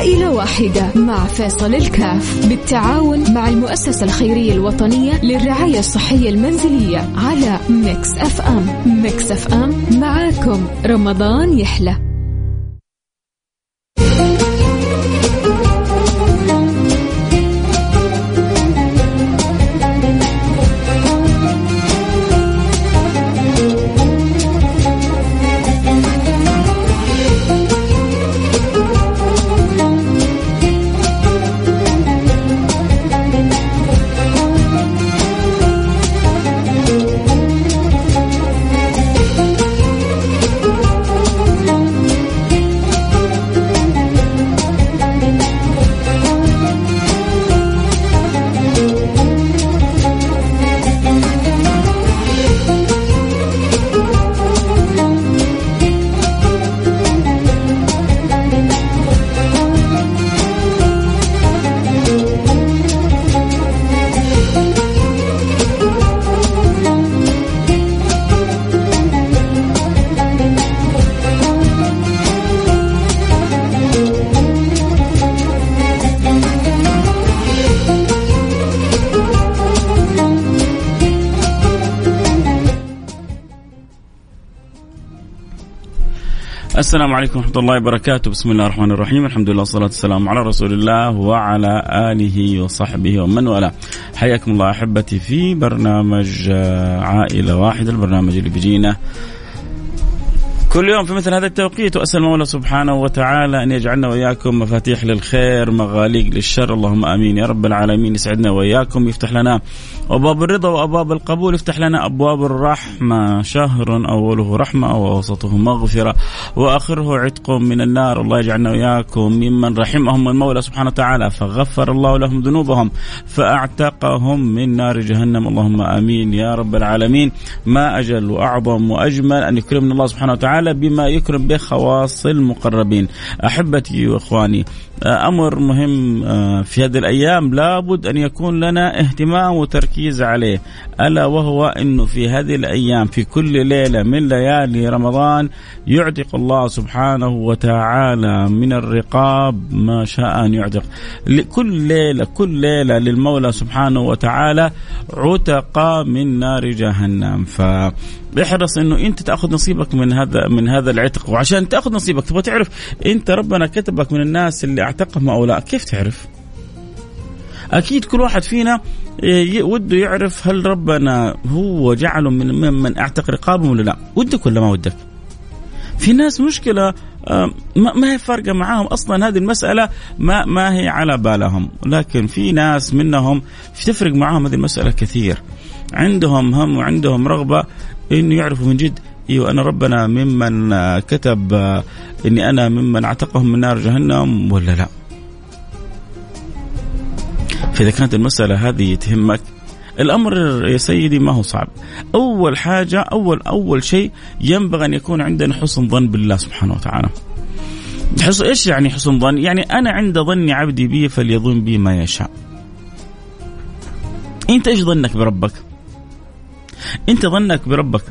عائلة واحدة مع فيصل الكاف بالتعاون مع المؤسسة الخيرية الوطنية للرعاية الصحية المنزلية على ميكس أف أم. ميكس أف أم معاكم. رمضان يحلى. السلام عليكم ورحمة الله وبركاته. بسم الله الرحمن الرحيم. الحمد لله والصلاة والسلام على رسول الله وعلى آله وصحبه ومن والاه. حياكم الله أحبتي في برنامج آه، عائلة واحدة البرنامج اللي بيجينا كل يوم في مثل هذا التوقيت وأسأل المولى سبحانه وتعالى أن يجعلنا وإياكم مفاتيح للخير مغاليق للشر. اللهم آمين. يا رب العالمين يسعدنا وإياكم يفتح لنا أبواب الرضا وأبواب القبول. يفتح لنا أبواب الرحمة. شهر أوله رحمة وأوسطه مغفرة. وآخره عتق من النار. الله يجعلنا وإياكم ممن رحمهم. المولى سبحانه وتعالى فغفر الله لهم ذنوبهم فأعتقهم من نار جهنم. اللهم آمين. يا رب العالمين. ما أجل وأعظم وأجمل أن يكرمنا الله سبحانه وتعالى تعالى بما يكرم به خواص المقربين. أحبتي وإخواني أمر مهم آه، في هذه الأيام لابد أن يكون لنا اهتمام وتركيز عليه. ألا وهو انه في هذه الأيام في كل ليلة من ليالي رمضان يعتق الله سبحانه وتعالى من الرقاب ما شاء أن يعتق. كل ليلة كل ليلة للمولى سبحانه وتعالى عتق من نار جهنم. ف احرص إنه انت تأخذ نصيبك من هذا من هذا العتق. وعشان تأخذ نصيبك تبغى تعرف أنت ربنا كتبك من الناس اللي أعتقهم أو لا. كيف تعرف؟ أكيد كل واحد فينا وده يعرف هل ربنا هو جعله من من أعتق رقابهم ولا لا. ودك ولا ما ودك؟ في ناس مشكلة ما هي فارقة معاهم أصلا. هذه المسألة ما ما هي على بالهم. لكن في ناس منهم تفرق معاهم هذه المسألة كثير. عندهم هم وعندهم رغبة إنه يعرفوا من جد إيوه أنا ربنا ممن كتب إني أنا ممن اعتقهم من نار جهنم ولا لا؟ فإذا كانت المسألة هذه تهمك الأمر يا سيدي ما هو صعب. أول حاجة أول أول شيء ينبغي أن يكون عندنا حسن ظن بالله سبحانه وتعالى. حسن إيش يعني حسن ظن؟ يعني أنا عند ظن عبدي بي فليظن بي ما يشاء. أنت إيش ظنك بربك؟ أنت ظنك بربك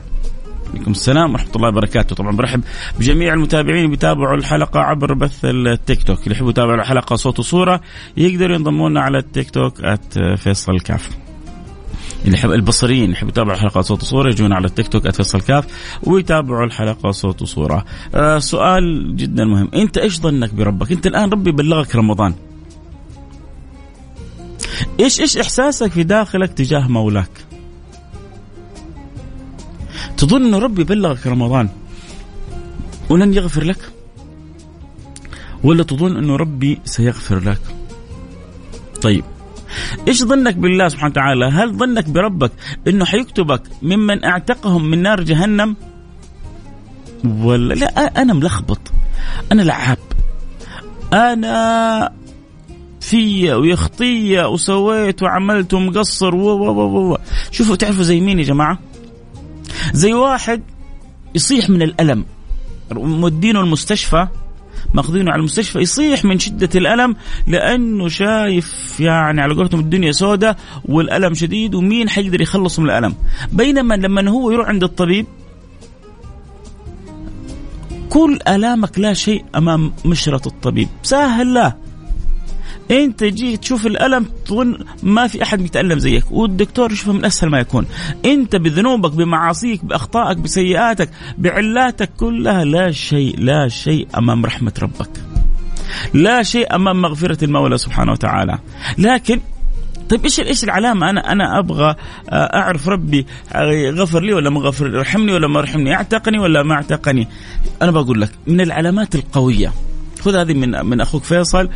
عليكم السلام ورحمة الله وبركاته. طبعا برحب بجميع المتابعين اللي بيتابعوا الحلقة عبر بث التيك توك. اللي يحبوا يتابعوا الحلقة صوت وصورة يقدروا ينضموا لنا على التيك توك @فيصل الكاف. اللي يحب البصريين يحبوا يتابعوا الحلقة صوت وصورة يجون على التيك توك @فيصل كاف ويتابعوا الحلقة صوت وصورة. آه سؤال جدا مهم. أنت إيش ظنك بربك؟ أنت الآن ربي بلغك رمضان. إيش إيش إحساسك في داخلك تجاه مولاك؟ تظن أن ربي بلغك رمضان ولن يغفر لك ولا تظن أنه ربي سيغفر لك طيب إيش ظنك بالله سبحانه وتعالى؟ هل ظنك بربك إنه حيكتبك ممن أعتقهم من نار جهنم؟ ولا لا أنا ملخبط أنا لعاب أنا في ويخطية وسويت وعملت ومقصر و و و شوفوا تعرفوا زي مين يا جماعة؟ زي واحد يصيح من الألم. مودينه المستشفى ماخذينه على المستشفى يصيح من شدة الألم لأنه شايف يعني على قولتهم الدنيا سوداء والألم شديد ومين حيقدر يخلص من الألم. بينما لما هو يروح عند الطبيب كل ألامك لا شيء أمام مشرة الطبيب. سهل له انت جيت تشوف الألم تظن ما في أحد يتالم زيك والدكتور يشوفه من أسهل ما يكون. أنت بذنوبك بمعاصيك بأخطائك بسيئاتك بعلاتك كلها لا شيء لا شيء أمام رحمة ربك. لا شيء أمام مغفرة المولى سبحانه وتعالى. لكن طيب إيش إيش العلامة؟ أنا أنا أبغى آه، أعرف ربي آه، غفر لي ولا ما غفر رحمني ولا ما رحمني أعتقني ولا ما أعتقني. أنا بقول لك من العلامات القوية خذ هذه من من أخوك فيصل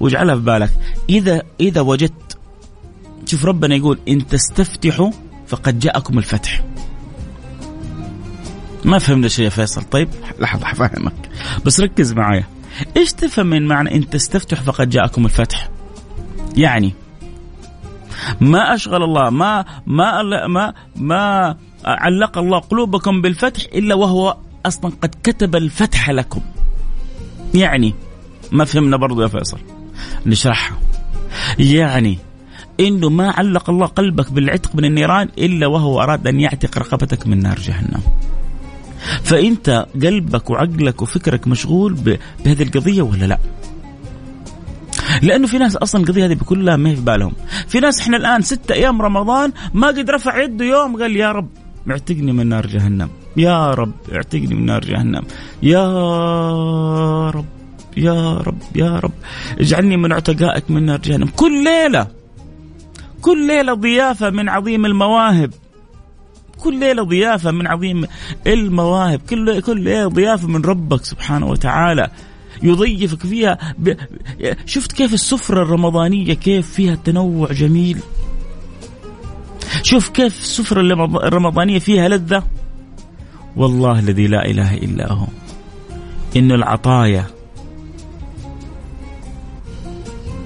واجعلها في بالك. اذا إذا وجدت شوف ربنا يقول إن تستفتحوا فقد جاءكم الفتح. ما فهمنا شيء يا فيصل. طيب لحظة حفهمك بس ركز معايا. إيش تفهم من معنى إن تستفتح فقد جاءكم الفتح؟ يعني ما أشغل الله ما ما ما ما علق الله قلوبكم بالفتح إلا وهو أصلا قد كتب الفتح لكم. يعني ما فهمنا برضو يا فيصل نشرحها يعني إنه ما علق الله قلبك بالعتق من النيران إلا وهو أراد أن يعتق رقبتك من نار جهنم. فأنت قلبك وعقلك وفكرك مشغول بهذه القضية ولا لا؟ لأنه في ناس أصلا القضية هذه بكلها ما في بالهم، في ناس إحنا الآن ستة أيام رمضان ما قد رفع يده يوم قال يا رب اعتقني من نار جهنم يا رب اعتقني من نار جهنم. يا رب يا رب يا رب. اجعلني من عتقائك من نار جهنم. كل ليلة كل ليلة ضيافة من عظيم المواهب. كل ليلة ضيافة من عظيم المواهب. كل كل ليلة ضيافة من ربك سبحانه وتعالى. يضيفك فيها ب... شفت كيف السفرة الرمضانية كيف فيها تنوع جميل؟ شوف كيف السفرة الرمضانية فيها لذة. والله الذي لا إله إلا هو. إن العطايا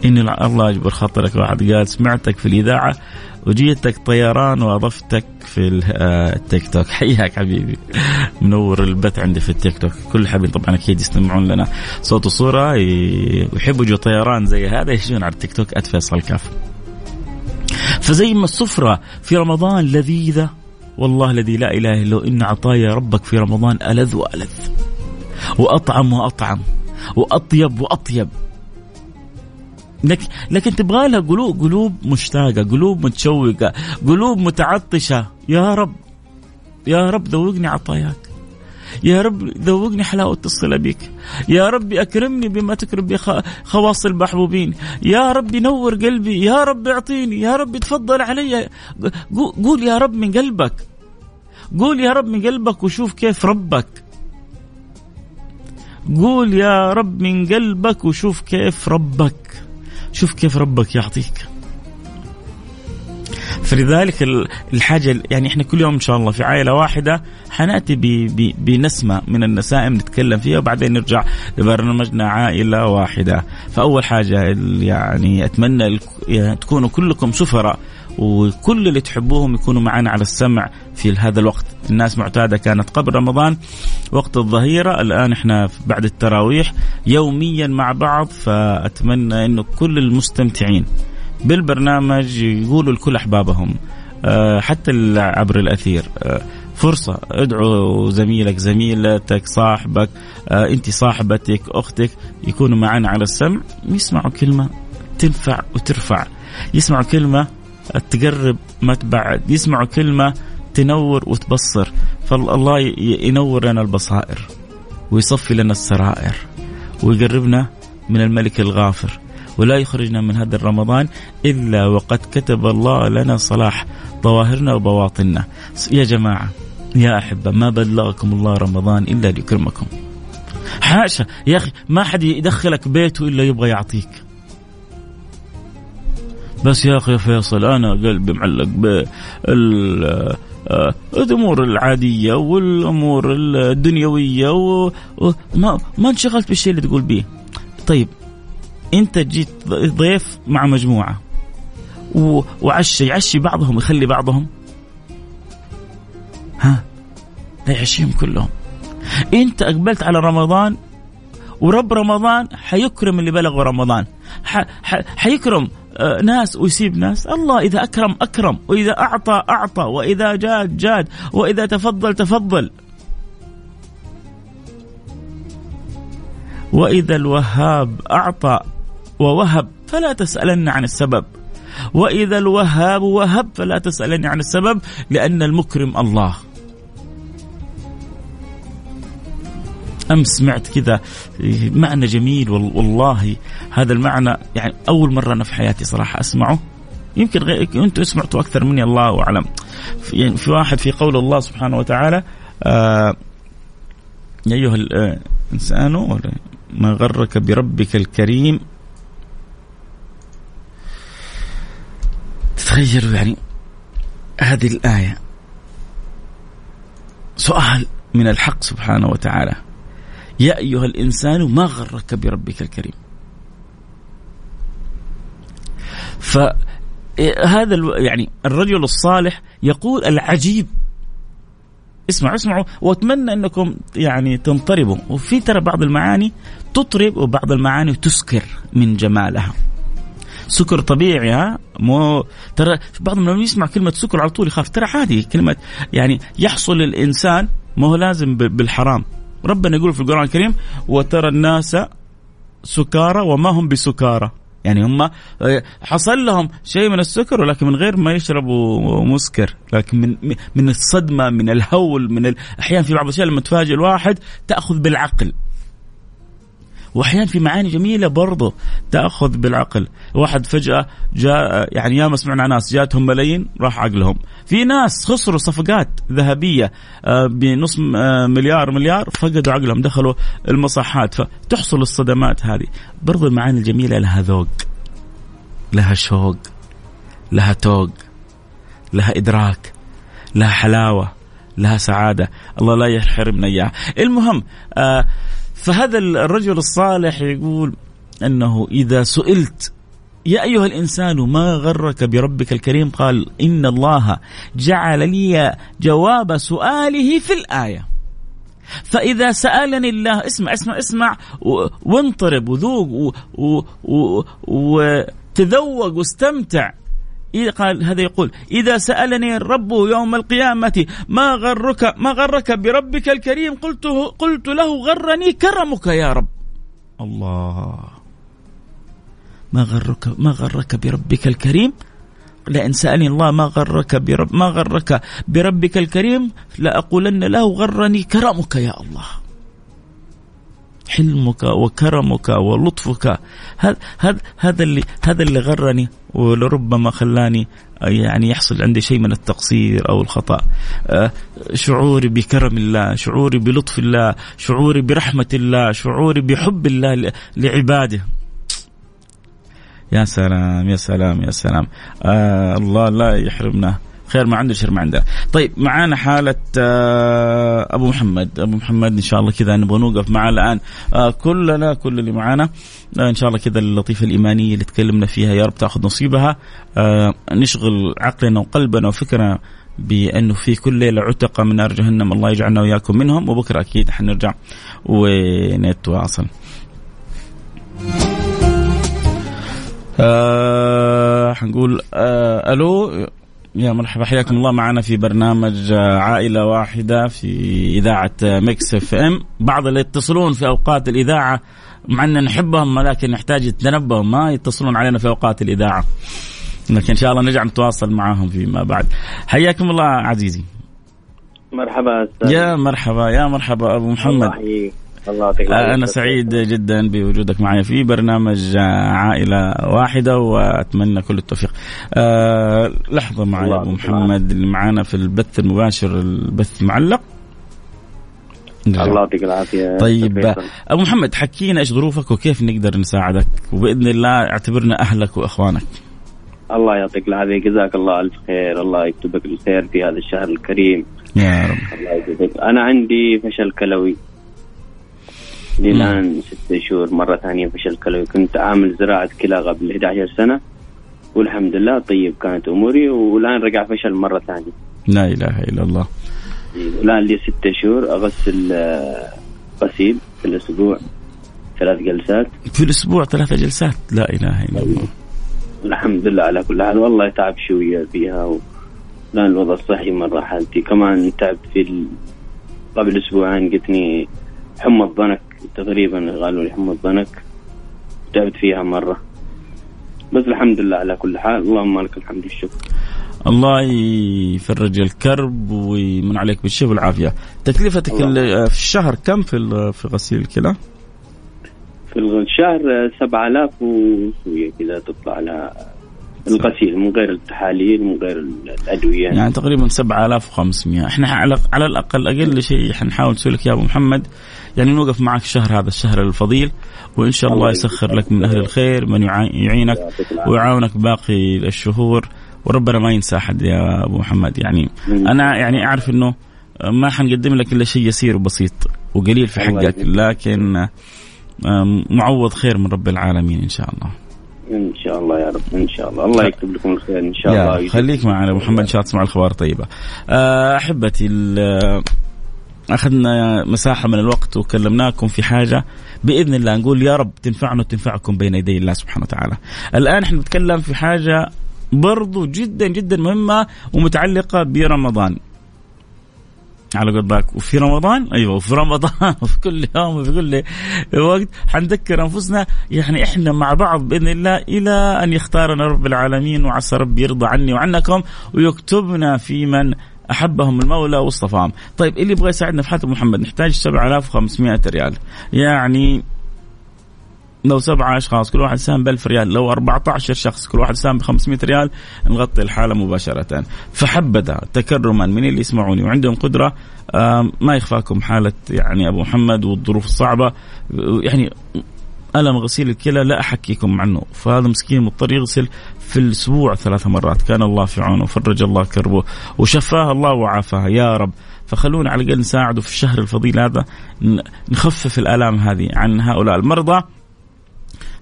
إن الله يجبر خاطرك. واحد قال سمعتك في الإذاعة وجيتك طيران وأضفتك في آه، التيك توك. حياك حبيبي. منور البث عندي في التيك توك. كل حبيبي طبعا أكيد يستمعون لنا. صوت وصورة ويحبوا يجوا طيران زي هذا يجون على التيك توك. أتفصل كاف. فزي ما السفرة في رمضان لذيذة. والله الذي لا إله إلا هو. إن عطايا ربك في رمضان ألذ وألذ. وأطعم وأطعم. وأطيب وأطيب. لكن لكن تبغى لها قلوب قلوب مشتاقة قلوب متشوقة قلوب متعطشة. يا رب. يا رب ذوقني عطاياك. يا رب ذوقني حلاوة الصلة بك. يا رب أكرمني بما تكرم بخواص المحبوبين. يا رب نور قلبي. يا رب أعطيني. يا رب تفضل علي. قول يا رب من قلبك. قول يا رب من قلبك وشوف كيف ربك. قول يا رب من قلبك وشوف كيف ربك. شوف كيف ربك يعطيك. فلذلك الحاجة يعني إحنا كل يوم إن شاء الله في عائلة واحدة حنأتي بنسمة من النسائم نتكلم فيها وبعدين نرجع لبرنامجنا عائلة واحدة. فأول حاجة يعني أتمنى تكونوا كلكم سفراء وكل اللي تحبوهم يكونوا معنا على السمع في هذا الوقت. الناس معتادة كانت قبل رمضان وقت الظهيرة الآن إحنا بعد التراويح يوميا مع بعض فأتمنى إنه كل المستمتعين. بالبرنامج يقولوا لكل أحبابهم آه، حتى عبر الأثير آه، فرصة ادعو زميلك زميلتك صاحبك آه، أنت صاحبتك أختك يكونوا معنا على السمع يسمعوا كلمة تنفع وترفع. يسمعوا كلمة تقرب ما تبعد. يسمعوا كلمة تنور وتبصر. فالله ينور لنا البصائر ويصفي لنا السرائر ويقربنا من الملك الغافر. ولا يخرجنا من هذا الرمضان إلا وقد كتب الله لنا صلاح ظواهرنا وبواطننا. يا جماعة يا أحبة ما بلغكم الله رمضان إلا ليكرمكم. حاشا يا أخي ما حد يدخلك بيته إلا يبغى يعطيك. بس يا أخي فيصل أنا قلبي معلق بال آه، الأمور العادية والأمور الدنيوية وما ما انشغلت بالشيء اللي تقول به. طيب انت جيت ضيف مع مجموعة وعشي يعشي بعضهم يخلي بعضهم. ها؟ لا يعشيهم كلهم. انت أقبلت على رمضان ورب رمضان حيكرم اللي بلغوا رمضان. حيكرم آه، ناس ويسيب ناس. الله إذا أكرم أكرم. وإذا أعطى أعطى. وإذا جاد جاد. وإذا تفضل تفضل. وإذا الوهاب أعطى ووهب فلا تسألن عن السبب. وإذا الوهاب وهب فلا تسألني عن السبب لأن المكرم الله. أمس سمعت كذا معنى جميل والله هذا المعنى يعني أول مرة أنا في حياتي صراحة أسمعه. يمكن غير أنتم سمعتوا أكثر مني الله أعلم. يعني في واحد في قول الله سبحانه وتعالى آه يا أيها الإنسان ما غرك بربك الكريم؟ تتخيلوا يعني هذه الآية سؤال من الحق سبحانه وتعالى. يا أيها الإنسان ما غرك بربك الكريم؟ فهذا يعني الرجل الصالح يقول العجيب. اسمعوا اسمعوا. وأتمنى أنكم يعني تنطربوا. وفي ترى بعض المعاني تطرب وبعض المعاني تسكر من جمالها. سكر طبيعي ها؟ مو ترى بعض من يسمع كلمة سكر على طول يخاف. ترى عادي كلمة يعني يحصل الإنسان ما هو لازم بالحرام. ربنا يقول في القرآن الكريم وترى الناس سكارى وما هم بسكارى. يعني هم حصل لهم شيء من السكر ولكن من غير ما يشربوا مسكر. لكن من من الصدمة من الهول من أحيانا في بعض الأشياء لما تفاجئ الواحد تأخذ بالعقل. وأحيانا في معاني جميلة برضه تأخذ بالعقل. واحد فجأة جاء يعني ياما سمعنا ناس جاتهم ملايين راح عقلهم. في ناس خسروا صفقات ذهبية آه، بنص آه، مليار مليار فقدوا عقلهم دخلوا المصحات. فتحصل الصدمات هذه. برضو المعاني الجميلة لها ذوق لها شوق لها توق لها إدراك لها حلاوة لها سعادة. الله لا يحرمنا إياها. المهم آه فهذا الرجل الصالح يقول أنه إذا سئلت يا أيها الإنسان ما غرك بربك الكريم؟ قال إن الله جعل لي جواب سؤاله في الآية. فإذا سألني الله اسمع اسمع اسمع وانطرب وذوق وتذوق واستمتع. قال هذا يقول إذا سألني الرب يوم القيامة ما غرك ما غرك بربك الكريم؟ قلت قلت له غرني كرمك يا رب. الله. ما غرك ما غرك بربك الكريم؟ لئن سألني الله ما غرك برب ما غرك بربك الكريم؟ لأقولن له غرني كرمك يا الله. حلمك وكرمك ولطفك. هذا هذا هذا اللي هذا اللي غرني ولربما خلاني يعني يحصل عندي شيء من التقصير أو الخطأ. آه، شعوري بكرم الله شعوري بلطف الله شعوري برحمة الله شعوري بحب الله لعباده. يا سلام يا سلام يا سلام. آه الله لا يحرمنا. خير ما عنده شر ما عنده. طيب معانا حالة آه أبو محمد. أبو محمد إن شاء الله كذا نبغى نوقف معاه الآن. آه كلنا كل اللي معانا. آه إن شاء الله كذا اللطيفة الإيمانية اللي تكلمنا فيها يا رب تأخذ نصيبها. نشغل عقلنا وقلبنا وفكرنا بأنه في كل ليلة عتق من نار جهنم. الله يجعلنا وإياكم منهم وبكرة أكيد حنرجع ونتواصل. آه حنقول آه ألو. يا مرحبا حياكم الله. معنا في برنامج عائلة واحدة في إذاعة ميكس اف ام. بعض اللي يتصلون في أوقات الإذاعة مع أن نحبهم ولكن نحتاج ننبههم. ما يتصلون علينا في أوقات الإذاعة. لكن إن شاء الله نرجع نتواصل معهم فيما بعد. حياكم الله عزيزي. مرحبا يا مرحبا يا مرحبا أبو محمد. الله الله آه، أنا سعيد جدا بوجودك معي في برنامج عائلة واحدة وأتمنى كل التوفيق. أه لحظة معي أبو محمد اللي معانا في البث المباشر البث معلق. الله يعطيك العافية. طيب. أبو محمد حكينا إيش ظروفك وكيف نقدر نساعدك؟ وبإذن الله اعتبرنا أهلك وإخوانك. الله يعطيك العافية. جزاك الله ألف خير. الله يكتبك الخير في هذا الشهر الكريم. يا رب. الله يجزاك أنا عندي فشل كلوي. لي الان ست شهور مرة ثانية فشل كلوي. كنت عامل زراعة كلى قبل 11 سنة. والحمد لله طيب كانت أموري والآن رجع فشل مرة ثانية. لا إله إلا الله. الآن لي ست شهور أغسل آه، غسيل في الأسبوع. ثلاث جلسات. في الأسبوع ثلاث جلسات؟ لا إله إلا الله. الحمد لله على كل حال. والله تعب شوية فيها و... الان الوضع الصحي مرة حالتي. كمان تعبت في ال... قبل أسبوعين جتني حمى الضنك. تقريبا قالوا لي حمى الضنك تعبت فيها مرة. بس الحمد لله على كل حال اللهم لك الحمد والشكر. الله يفرج الكرب ويمن عليك بالشفاء والعافية. تكلفتك الله. في الشهر كم في في غسيل الكلى؟ في الشهر 7000 وشوية كذا تطلع على الغسيل من غير التحاليل من غير الأدوية. يعني تقريبا 7500 إحنا على على الأقل أقل شيء حنحاول نسوي لك يا أبو محمد. يعني نوقف معك الشهر هذا الشهر الفضيل وإن شاء الله يسخر لك من أهل الخير من يعينك ويعاونك باقي الشهور. وربنا ما ينسى أحد يا أبو محمد. يعني أنا يعني أعرف إنه ما حنقدم لك إلا شيء يسير وبسيط وقليل في حقك لكن معوض خير من رب العالمين إن شاء الله. إن شاء الله يا رب إن شاء الله الله يكتب لكم الخير إن شاء الله خليك معنا محمد إن شاء الله تسمع الأخبار طيبه آه، أحبتي أخذنا مساحة من الوقت وكلمناكم في حاجة بإذن الله نقول يا رب تنفعنا وتنفعكم بين يدي الله سبحانه وتعالى. الآن إحنا نتكلم في حاجة برضو جدا جدا مهمة ومتعلقة برمضان. على قلبك وفي رمضان أيوه وفي رمضان وفي كل يوم وفي كل وقت حنذكر أنفسنا يعني إحنا مع بعض بإذن الله إلى أن يختارنا رب العالمين وعسى رب يرضى عني وعنكم ويكتبنا في من أحبهم المولى واصطفاهم. طيب اللي يبغى يساعدنا في حياه محمد نحتاج 7500 ريال. يعني لو سبعة أشخاص كل واحد ساهم ب 1000 ريال. لو 14 شخص كل واحد ساهم ب 500 ريال نغطي الحالة مباشرة. فحبذا تكرما من اللي يسمعوني وعندهم قدرة ما يخفاكم حالة يعني أبو محمد والظروف الصعبة. يعني ألم غسيل الكلى؟ لا أحكيكم عنه. فهذا مسكين مضطر يغسل في الأسبوع ثلاث مرات. كان الله في عونه وفرج الله كربه وشفاه الله وعافاه. يا رب فخلونا على الأقل نساعده في الشهر الفضيل هذا نخفف الآلام هذه عن هؤلاء المرضى.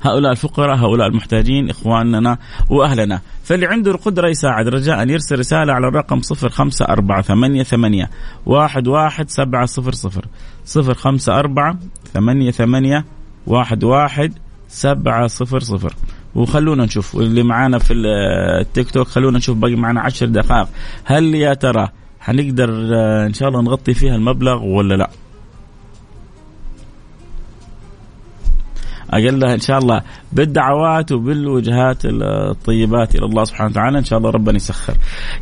هؤلاء الفقراء هؤلاء المحتاجين إخواننا وأهلنا. فاللي عنده القدرة يساعد. رجاء يرسل رسالة على الرقم صفر خمسة أربعة ثمانية ثمانية واحد واحد سبعة صفر صفر. صفر خمسة أربعة ثمانية ثمانية واحد واحد سبعة صفر صفر. وخلونا نشوف. اللي معانا في التيك توك خلونا نشوف باقي معنا عشر دقائق. هل يا ترى حنقدر آه، إن شاء الله نغطي فيها المبلغ ولا لا؟ أقلها إن شاء الله بالدعوات وبالوجهات الطيبات إلى الله سبحانه وتعالى. إن شاء الله ربنا يسخر.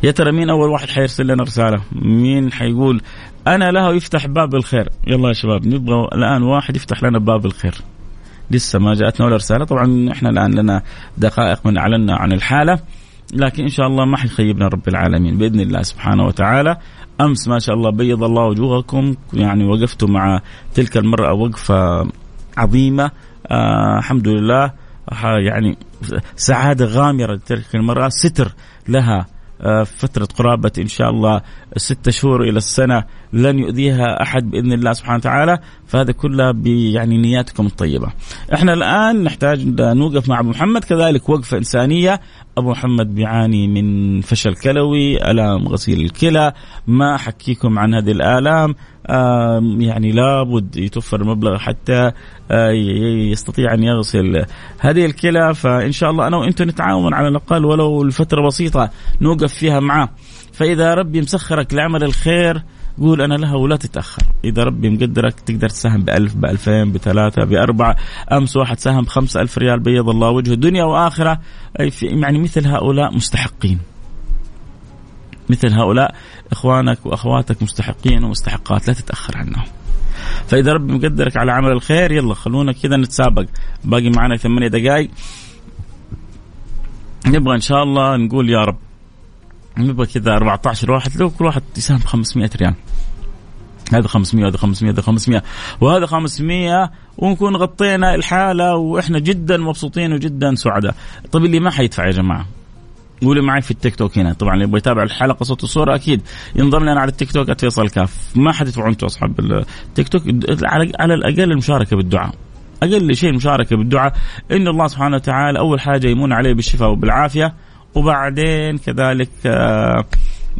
يا ترى مين أول واحد حيرسل لنا رسالة؟ مين حيقول أنا له يفتح باب الخير؟ يلا يا شباب نبغى الآن واحد يفتح لنا باب الخير. لسه ما جاءتنا ولا رسالة. طبعا إحنا الآن لنا دقائق من أعلنا عن الحالة. لكن إن شاء الله ما حيخيبنا رب العالمين. بإذن الله سبحانه وتعالى. أمس ما شاء الله بيض الله وجوهكم. يعني وقفتوا مع تلك المرأة وقفة عظيمة. آه الحمد لله. يعني سعادة غامرة لتلك المرأة. ستر لها آه فترة قرابة إن شاء الله ستة شهور إلى السنة. لن يؤذيها أحد بإذن الله سبحانه وتعالى. فهذا كله يعني نياتكم الطيبة. إحنا الآن نحتاج نوقف مع أبو محمد. كذلك وقفة إنسانية. أبو محمد بيعاني من فشل كلوي ألام غسيل الكلى. ما أحكيكم عن هذه الآلام؟ يعني لابد يتوفر المبلغ حتى آه، يستطيع أن يغسل هذه الكلى. فإن شاء الله أنا وأنتم نتعاون على الأقل ولو لفترة بسيطة نوقف فيها معاه فإذا ربي مسخرك لعمل الخير قول أنا لها ولا تتأخر. إذا ربي مقدرك تقدر تساهم بألف بألفين بثلاثة بأربعة. أمس واحد ساهم بخمسة ألف ريال بيض الله وجهه دنيا وآخرة. يعني مثل هؤلاء مستحقين. مثل هؤلاء إخوانك وأخواتك مستحقين ومستحقات. لا تتأخر عنهم. فإذا ربي مقدرك على عمل الخير يلا خلونا كذا نتسابق. باقي معنا ثمانية دقائق نبغى إن شاء الله نقول يا رب نبغى كذا 14 واحد لو كل واحد يساهم 500 ريال. هذا 500 هذا 500 هذا 500 وهذا 500 ونكون غطينا الحالة وإحنا جدا مبسوطين وجدا سعداء. طيب اللي ما حيدفع يا جماعة؟ قولي معي في التيك توك هنا. طبعا اللي يبغى يتابع الحلقة صوت وصورة أكيد ينضم لنا على التيك توك @فيصل كاف. ما حد يدفعوا أنتم اصحاب التيك توك؟ على الأقل المشاركة بالدعاء. أقل شيء المشاركة بالدعاء إن الله سبحانه وتعالى أول حاجة يمون عليه بالشفاء وبالعافيه وبعدين كذلك آآ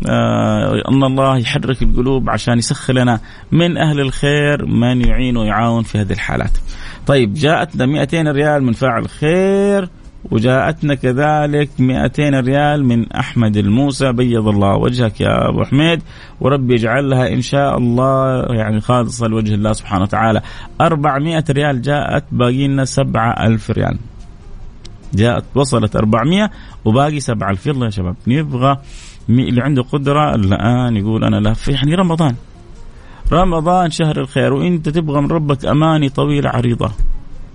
آه أن الله يحرك القلوب عشان يسخر لنا من أهل الخير من يعين ويعاون في هذه الحالات. طيب جاءتنا 200 ريال من فاعل خير وجاءتنا كذلك 200 ريال من أحمد الموسى. بيض الله وجهك يا أبو حميد وربي يجعلها إن شاء الله يعني خالصة لوجه الله سبحانه وتعالى. 400 ريال جاءت باقي لنا 7000 ريال. جاءت وصلت 400 وباقي 7000 يلا يا شباب نبغى اللي عنده قدرة الآن يقول أنا لا يعني رمضان. رمضان شهر الخير وإنت تبغى من ربك أماني طويلة عريضة.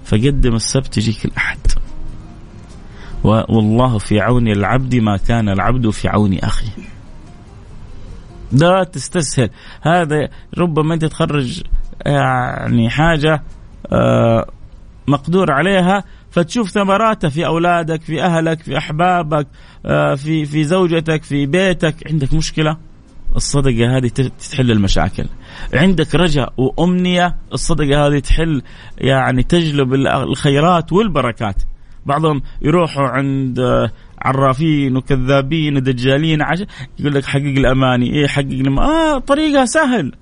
فقدم السبت يجيك الأحد. والله في عون العبد ما كان العبد في عون اخيه لا تستسهل. هذا ربما أنت تخرج يعني حاجة آه، مقدور عليها فتشوف ثمراتها في أولادك في أهلك في أحبابك آه، في في زوجتك في بيتك. عندك مشكلة؟ الصدقة هذه تحل المشاكل. عندك رجاء وأمنية الصدقة هذه تحل يعني تجلب الخيرات والبركات. بعضهم يروحوا عند عرافين وكذابين ودجالين عشان يقول لك حقق الأماني. إيه حقق آه طريقها سهل.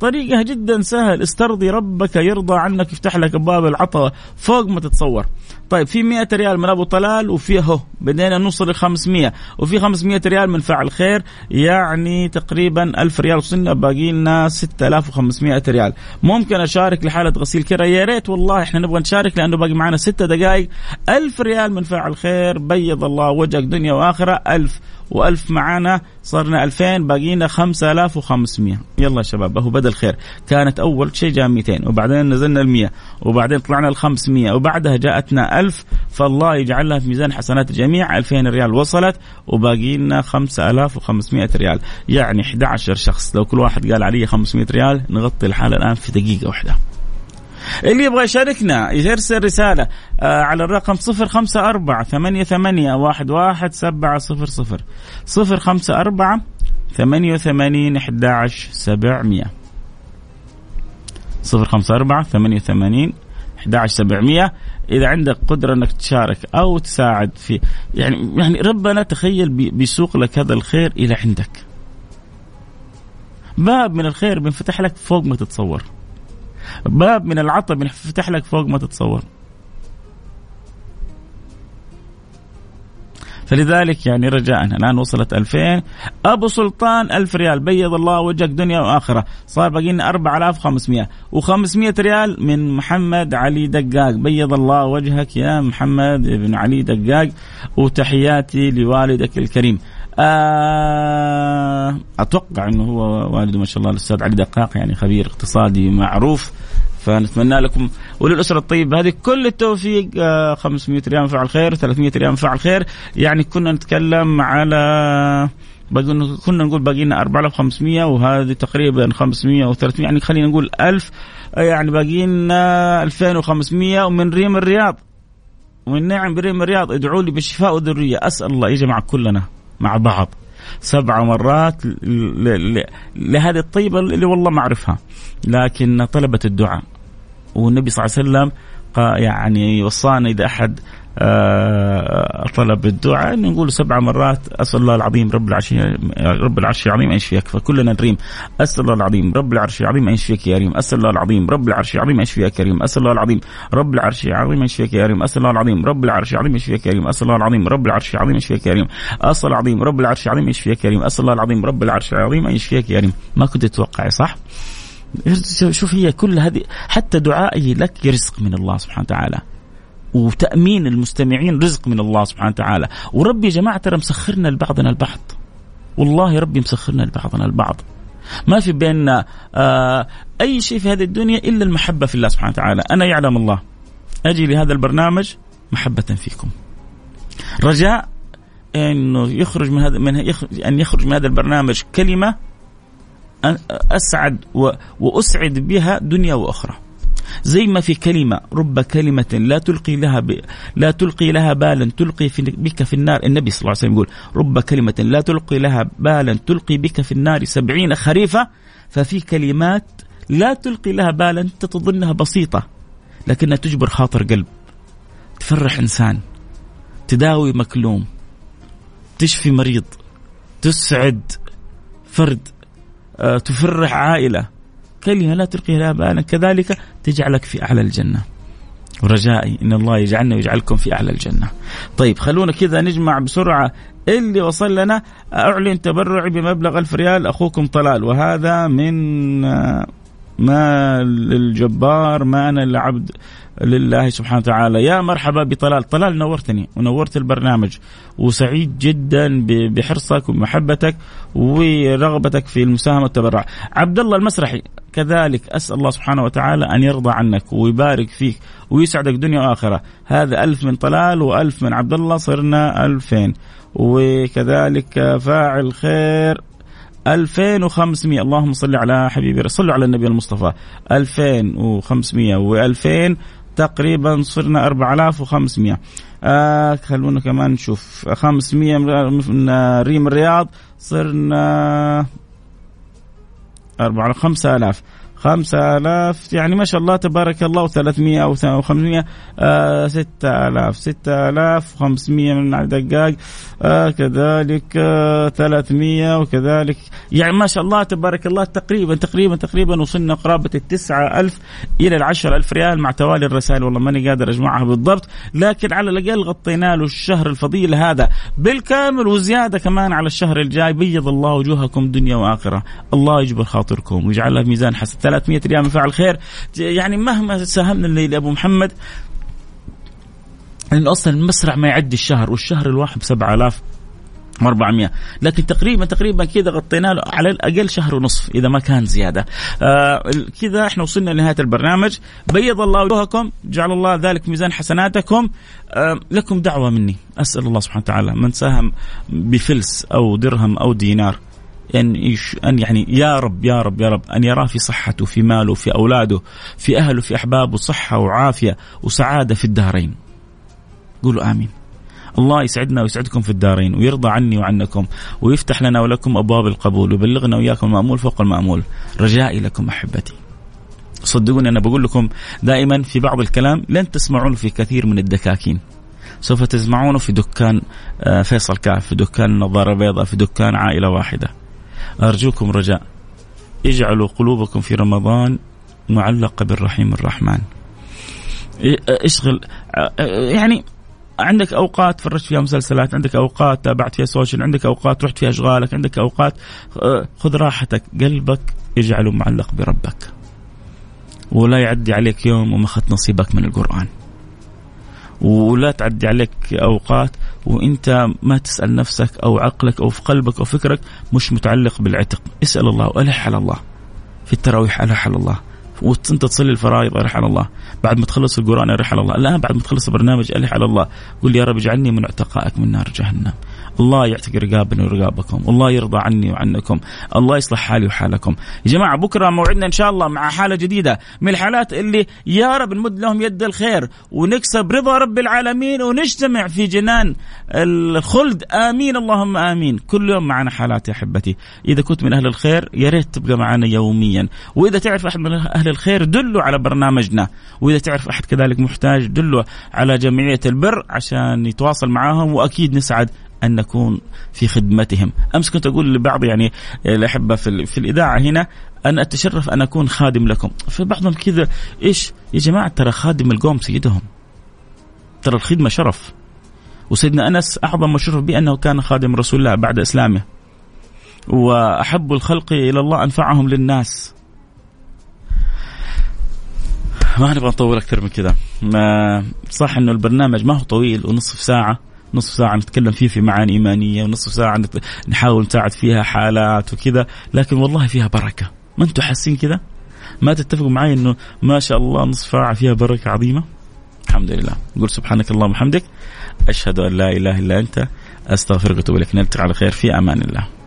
طريقها جدا سهل. استرضي ربك يرضى عنك يفتح لك ابواب العطاء. فوق ما تتصور. طيب في 100 ريال من أبو طلال وفي اهو بدينا نوصل ل 500 وفي 500 ريال من فاعل خير يعني تقريبا 1000 ريال وصلنا باقي لنا 6500 ريال. ممكن أشارك لحالة غسيل كرة؟ يا ريت والله إحنا نبغى نشارك لأنه باقي معنا 6 دقائق 1000 ريال من فاعل خير بيض الله وجهك دنيا وآخرة 1000 و1000 معانا صرنا 2000 باقينا 5500 يلا يا شباب أهو بدا الخير كانت أول شيء جاء 200 وبعدين نزلنا ال 100 وبعدين طلعنا ال 500 وبعدها جاءتنا 1000 فالله يجعلها في ميزان حسنات الجميع 2000 ريال وصلت وباقي لنا 5500 ريال. يعني 11 شخص لو كل واحد قال علي 500 ريال نغطي الحالة الآن في دقيقة واحدة. اللي يبغى يشاركنا يرسل رسالة آه على الرقم صفر خمسة أربعة ثمانية ثمانية واحد واحد سبعة صفر صفر. صفر خمسة أربعة ثمانية وثمانين أحد عشر سبعمية. صفر خمسة أربعة ثمانية وثمانين 11700 إذا عندك قدرة إنك تشارك أو تساعد في يعني يعني ربنا تخيل بيسوق لك هذا الخير إلى عندك. باب من الخير بينفتح لك فوق ما تتصور. باب من العطاء بنفتح لك فوق ما تتصور. فلذلك يعني رجاء الآن وصلت 2000 أبو سلطان 1000 ريال بيض الله وجهك دنيا وآخرة. صار باقي لنا 4500 و500 ريال من محمد علي دقاق. بيض الله وجهك يا محمد بن علي دقاق. وتحياتي لوالدك الكريم. أتوقع إنه هو والده ما شاء الله الأستاذ علي دقاق يعني خبير اقتصادي معروف. فنتمنى لكم وللأسرة الطيبة هذه كل التوفيق. 500 آه، ريال فعل خير 300 ريال فعل خير. يعني كنا نتكلم على كنا نقول باقي لنا 4500 وهذه تقريبا 500 و300 يعني خلينا نقول 1000 يعني باقي لنا 2500 ومن ريم الرياض. ومن نعم بريم الرياض ادعوا لي بالشفاء والذرية. أسأل الله يا جماعة كلنا. مع بعض. سبع مرات لهذه الطيبة اللي والله ما أعرفها. لكن طلبت الدعاء. والنبي صلى الله عليه وسلم يعني وصانا إذا أحد طلب الدعاء نقول سبع مرات أسأل الله العظيم رب العرش رب العرش العظيم ان يشفيك فكلنا نريم. أسأل الله العظيم رب العرش العظيم ان يشفيك يا ريم. أسأل الله العظيم رب العرش العظيم ان يشفيك يا ريم. أسأل الله العظيم رب العرش العظيم ان يشفيك يا ريم. أسأل الله العظيم رب العرش العظيم ان يشفيك يا ريم. أسأل الله العظيم رب العرش العظيم ان يشفيك يا ريم. أسأل العظيم رب العرش العظيم ان يشفيك يا ريم. أسأل الله العظيم رب العرش العظيم ان يشفيك يا ريم. ما كنت تتوقعي صح؟ شوف هي كل هذه حتى دعائي لك رزق من الله سبحانه وتعالى. وتأمين المستمعين رزق من الله سبحانه وتعالى. وربي يا جماعة ترى مسخرنا لبعضنا البعض. والله ربي مسخرنا لبعضنا البعض. ما في بيننا آه أي شيء في هذه الدنيا إلا المحبة في الله سبحانه وتعالى. أنا يعلم الله. أجي لهذا البرنامج محبة فيكم. رجاء إنه يخرج من هذا من يخرج أن يخرج من هذا البرنامج كلمة أسعد وأسعد بها دنيا وأخرى. زي ما في كلمة رب كلمة لا تلقي لها ب... لا تلقي لها بالا تلقي في... بك في النار. النبي صلى الله عليه وسلم يقول رب كلمة لا تلقي لها بالا تلقي بك في النار. سبعين خريفة ففي كلمات لا تلقي لها بالا أنت تظنها بسيطة لكنها تجبر خاطر قلب. تفرح إنسان تداوي مكلوم تشفي مريض تسعد فرد آه، تفرح عائلة. كلمة لا تلقي لها بالا كذلك تجعلك في أعلى الجنة. ورجائي إن الله يجعلنا ويجعلكم في أعلى الجنة. طيب خلونا كذا نجمع بسرعة اللي وصل لنا أعلن تبرعي بمبلغ ألف ريال أخوكم طلال. وهذا من ما للجبار ما أنا لعبد لله سبحانه وتعالى. يا مرحبا بطلال. طلال نورتني ونورت البرنامج. وسعيد جدا بحرصك ومحبتك ورغبتك في المساهمة والتبرع. عبد الله المسرحي كذلك أسأل الله سبحانه وتعالى أن يرضى عنك ويبارك فيك ويسعدك دنيا وآخرة. هذا ألف من طلال وألف من عبد الله صرنا ألفين. وكذلك فاعل خير 2500 اللهم صل على حبيبي صلوا على النبي المصطفى. 2500 و2000 تقريبا صرنا 4500 آه خلونا كمان نشوف. 500 من ريم الرياض صرنا 4 5000 خمسة آلاف يعني ما شاء الله تبارك الله وثلاثمية أو خمسمية آه ستة آلاف ستة آلاف وخمسمية من دقاق آه كذلك آه ثلاثمية وكذلك. يعني ما شاء الله تبارك الله تقريبا تقريبا تقريبا وصلنا قرابة التسعة ألف إلى العشر ألف ريال مع توالي الرسائل. والله ماني قادر أجمعها بالضبط لكن على الأقل غطينا له الشهر الفضيل هذا بالكامل وزيادة كمان على الشهر الجاي. بيض الله وجوهكم دنيا وآخرة. الله يجبر خاطركم ويجعلها ميزان حسن 300 ريال من فعل خير. يعني مهما ساهمنا الليل أبو محمد لأنه أصلا المسرح ما يعدي الشهر والشهر الواحد ب 7000 400 لكن تقريبا تقريبا كذا غطينا له على الأقل شهر ونصف إذا ما كان زيادة. آه كذا إحنا وصلنا لنهاية البرنامج. بيض الله وجوهكم جعل الله ذلك ميزان حسناتكم. آه لكم دعوة مني. أسأل الله سبحانه وتعالى من ساهم بفلس أو درهم أو دينار. أن أن يعني يا رب يا رب يا رب أن يراه في صحته في ماله في أولاده في أهله في أحبابه صحة وعافية وسعادة في الدارين قولوا آمين. الله يسعدنا ويسعدكم في الدارين ويرضى عني وعنكم ويفتح لنا ولكم أبواب القبول ويبلغنا وإياكم المأمول فوق المأمول. رجائي لكم أحبتي. صدقوني أنا بقول لكم دائما في بعض الكلام لن تسمعون في كثير من الدكاكين. سوف تسمعونه في دكان آه، فيصل كاف في دكان نظارة بيضاء في دكان عائلة واحدة. أرجوكم رجاء. اجعلوا قلوبكم في رمضان معلقة بالرحيم الرحمن. اشغل يعني عندك أوقات فرجت فيها مسلسلات عندك أوقات تابعت فيها سوشيال عندك أوقات رحت فيها أشغالك عندك أوقات خذ راحتك قلبك اجعله معلق بربك. ولا يعدي عليك يوم وما اخذت نصيبك من القرآن. ولا تعدي عليك أوقات وانت ما تسأل نفسك أو عقلك أو في قلبك أو فكرك مش متعلق بالعتق. اسأل الله. والح على الله. في التراويح. الح على الله. وانت تصلي الفرائض. الح على الله. بعد ما تخلص القرآن. الح على الله. الآن بعد ما تخلص البرنامج. الح على الله. قل يا رب اجعلني من عتقائك من نار جهنم. الله يعتق رقابنا ورقابكم الله يرضى عني وعنكم الله يصلح حالي وحالكم. يا جماعة بكرة موعدنا إن شاء الله مع حالة جديدة من الحالات اللي يا رب نمد لهم يد الخير ونكسب رضا رب العالمين ونجتمع في جنان الخلد. آمين اللهم آمين. كل يوم معنا حالات يا أحبتي. إذا كنت من أهل الخير يا ريت تبقى معنا يوميا. وإذا تعرف أحد من أهل الخير دلوا على برنامجنا. وإذا تعرف أحد كذلك محتاج دلوا على جمعية البر عشان يتواصل معاهم وأكيد نسعد أن نكون في خدمتهم، أمس كنت أقول لبعض يعني الأحبة في, في الإذاعة هنا أن أتشرف أن أكون خادم لكم، فبعضهم كذا إيش؟ يا جماعة ترى خادم القوم سيدهم. ترى الخدمة شرف. وسيدنا أنس أعظم ما شرف به انه كان خادم رسول الله بعد إسلامه. وأحب الخلق إلى الله أنفعهم للناس. ما نبغى نطول أكثر من كذا. ما صح إنه البرنامج ما هو طويل ونصف ساعة نصف ساعة نتكلم فيه في معاني إيمانية ونصف ساعة نحاول نساعد فيها حالات وكذا لكن والله فيها بركة. ما أنتم حاسين كذا؟ ما تتفقوا معي أنه ما شاء الله نصف ساعة فيها بركة عظيمة؟ الحمد لله. نقول سبحانك اللهم وبحمدك أشهد أن لا إله إلا أنت أستغفرك وأتوب إليك. نلتقي على خير في أمان الله.